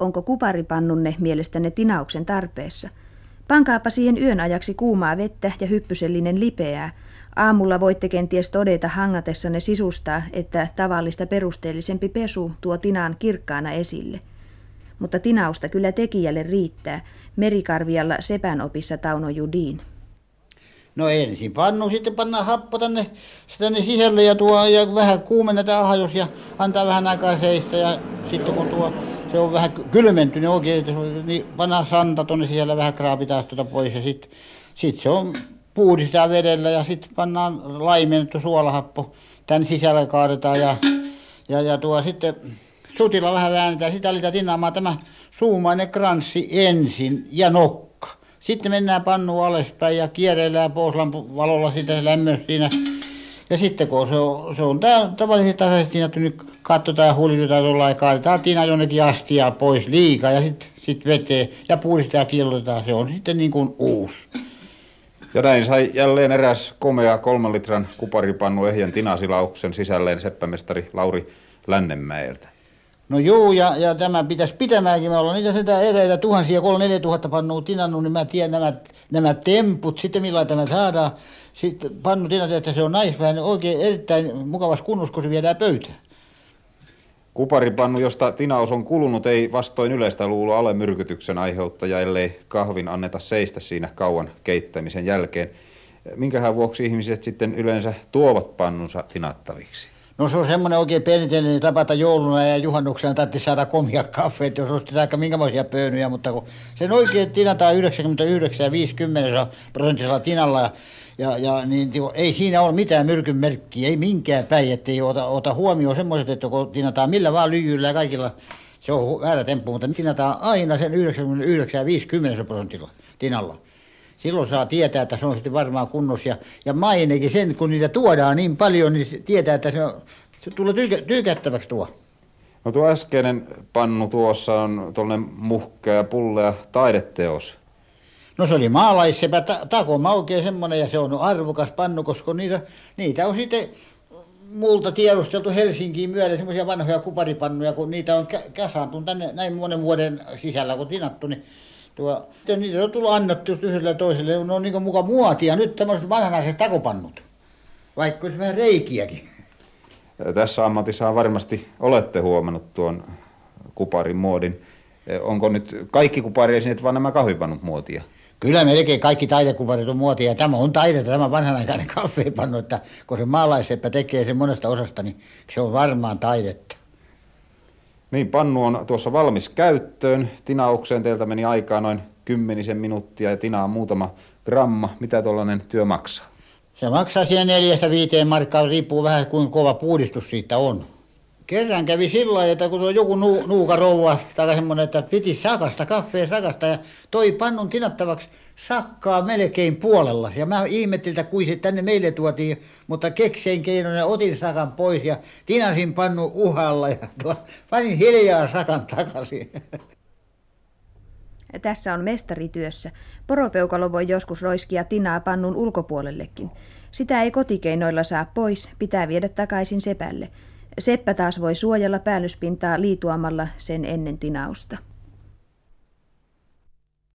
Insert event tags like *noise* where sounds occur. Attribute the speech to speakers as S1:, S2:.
S1: Onko kuparipannunne mielestänne tinauksen tarpeessa? Pankaapa siihen yön ajaksi kuumaa vettä ja hyppysellinen lipeää. Aamulla voitte kenties todeta hangatessanne sisustaa, että tavallista perusteellisempi pesu tuo tinaan kirkkaana esille. Mutta tinausta kyllä tekijälle riittää. Merikarvialla sepän opissa Tauno Judiin.
S2: No ensin pannu, sitten pannaan happo tänne, tänne sisälle ja, tuo, ja vähän kuumennetaan ahjos ja antaa vähän aikaa seistä ja sitten kun tuo se on vähän kylmentynyt oikein, niin pannaan santa tuonne sisällä vähän kraapitaan tuota pois ja sitten sit se on puhdistaa vedellä ja sitten pannaan laimennettu suolahappo tän sisällä kaadetaan ja, ja, ja tuo sitten sutilla vähän väännetään, sitä aletaan tinnaamaan tämä suumainen kranssi ensin ja nokka. Sitten mennään pannu alaspäin ja kierrellään pooslampu valolla sitä lämmössä siinä. Ja sitten kun se on, se on tää, tavallisesti tasaisesti niin nyt katsotaan ja huljutetaan tuolla ja kaadetaan tina jonnekin astia pois liikaa ja sitten sit veteen ja puhdistetaan ja killotetaan. Se on sitten niin kuin uusi.
S3: Ja näin sai jälleen eräs komea kolman litran kuparipannu ehjän tinasilauksen sisälleen seppämestari Lauri Lännemäeltä.
S2: No juu, ja, ja tämä pitäisi pitämäänkin. Me ollaan niitä sitä eräitä tuhansia, kolme, neljä tuhatta pannua tinannut, niin mä tiedän nämä, nämä temput, sitten millä tämä saadaan. Sitten pannu tinat, että se on naisväinen oikein erittäin mukavassa kunnossa, kun se viedään pöytään.
S3: Kuparipannu, josta tinaus on kulunut, ei vastoin yleistä luuloa ole myrkytyksen aiheuttaja, ellei kahvin anneta seistä siinä kauan keittämisen jälkeen. Minkähän vuoksi ihmiset sitten yleensä tuovat pannunsa tinattaviksi?
S2: No se on semmoinen oikein perinteinen tapa, että jouluna ja juhannuksena täytyy saada komia kaffeet, jos ostit aika minkämoisia pöynyjä, mutta kun sen oikein tinataan 99 ja 50 prosenttisella tinalla ja, ja, ja niin, ei siinä ole mitään myrkyn merkkiä, ei minkään päin, ettei ota, ota huomioon semmoiset, että kun tinataan millä vaan lyijyllä ja kaikilla, se on väärä temppu, mutta tinataan aina sen 99 ja 50 prosentilla tinalla silloin saa tietää, että se on sitten varmaan kunnossa. Ja, ja mainekin sen, kun niitä tuodaan niin paljon, niin tietää, että se, on, se tulee tyykä, tyykättäväksi tuo.
S3: No tuo äskeinen pannu tuossa on tuollainen muhkea pullea taideteos.
S2: No se oli maalaissepä ta- takoma oikein semmoinen ja se on arvokas pannu, koska niitä, niitä on sitten multa tiedusteltu Helsinkiin myöden semmoisia vanhoja kuparipannuja, kun niitä on kasaantunut tänne näin monen vuoden sisällä, kun tinattu, niin tuo, ja niitä on tullut annettu yhdelle ja toiselle, ne on niin mukaan muotia nyt tämmöiset vanhanaiset takopannut, vaikka olisi vähän reikiäkin.
S3: Tässä ammatissa varmasti olette huomannut tuon kuparin muodin. Onko nyt kaikki kupariesineet vaan nämä kahvipannut muotia?
S2: Kyllä melkein kaikki taidekuparit on muotia ja tämä on taidetta, tämä vanhanaikainen *laughs* kahvipannu, että kun se maalaiseppä tekee sen monesta osasta, niin se on varmaan taidetta.
S3: Niin, pannu on tuossa valmis käyttöön. Tinaukseen teiltä meni aikaa noin kymmenisen minuuttia ja tinaa muutama gramma. Mitä tuollainen työ maksaa?
S2: Se maksaa siinä neljästä viiteen markkaa, riippuu vähän kuinka kova puhdistus siitä on kerran kävi sillä lailla, että kun tuo joku nu, nuuka rouva tai semmoinen, että piti sakasta, kaffea sakasta ja toi pannun tinattavaksi sakkaa melkein puolella. Ja mä ihmettelin, että kuin se tänne meille tuotiin, mutta keksein keinon ja otin sakan pois ja tinasin pannu uhalla ja panin hiljaa sakan takaisin.
S1: Tässä on mestarityössä. Poropeukalo voi joskus roiskia tinaa pannun ulkopuolellekin. Sitä ei kotikeinoilla saa pois, pitää viedä takaisin sepälle. Seppä taas voi suojella päällyspintaa liituamalla sen ennen tinausta.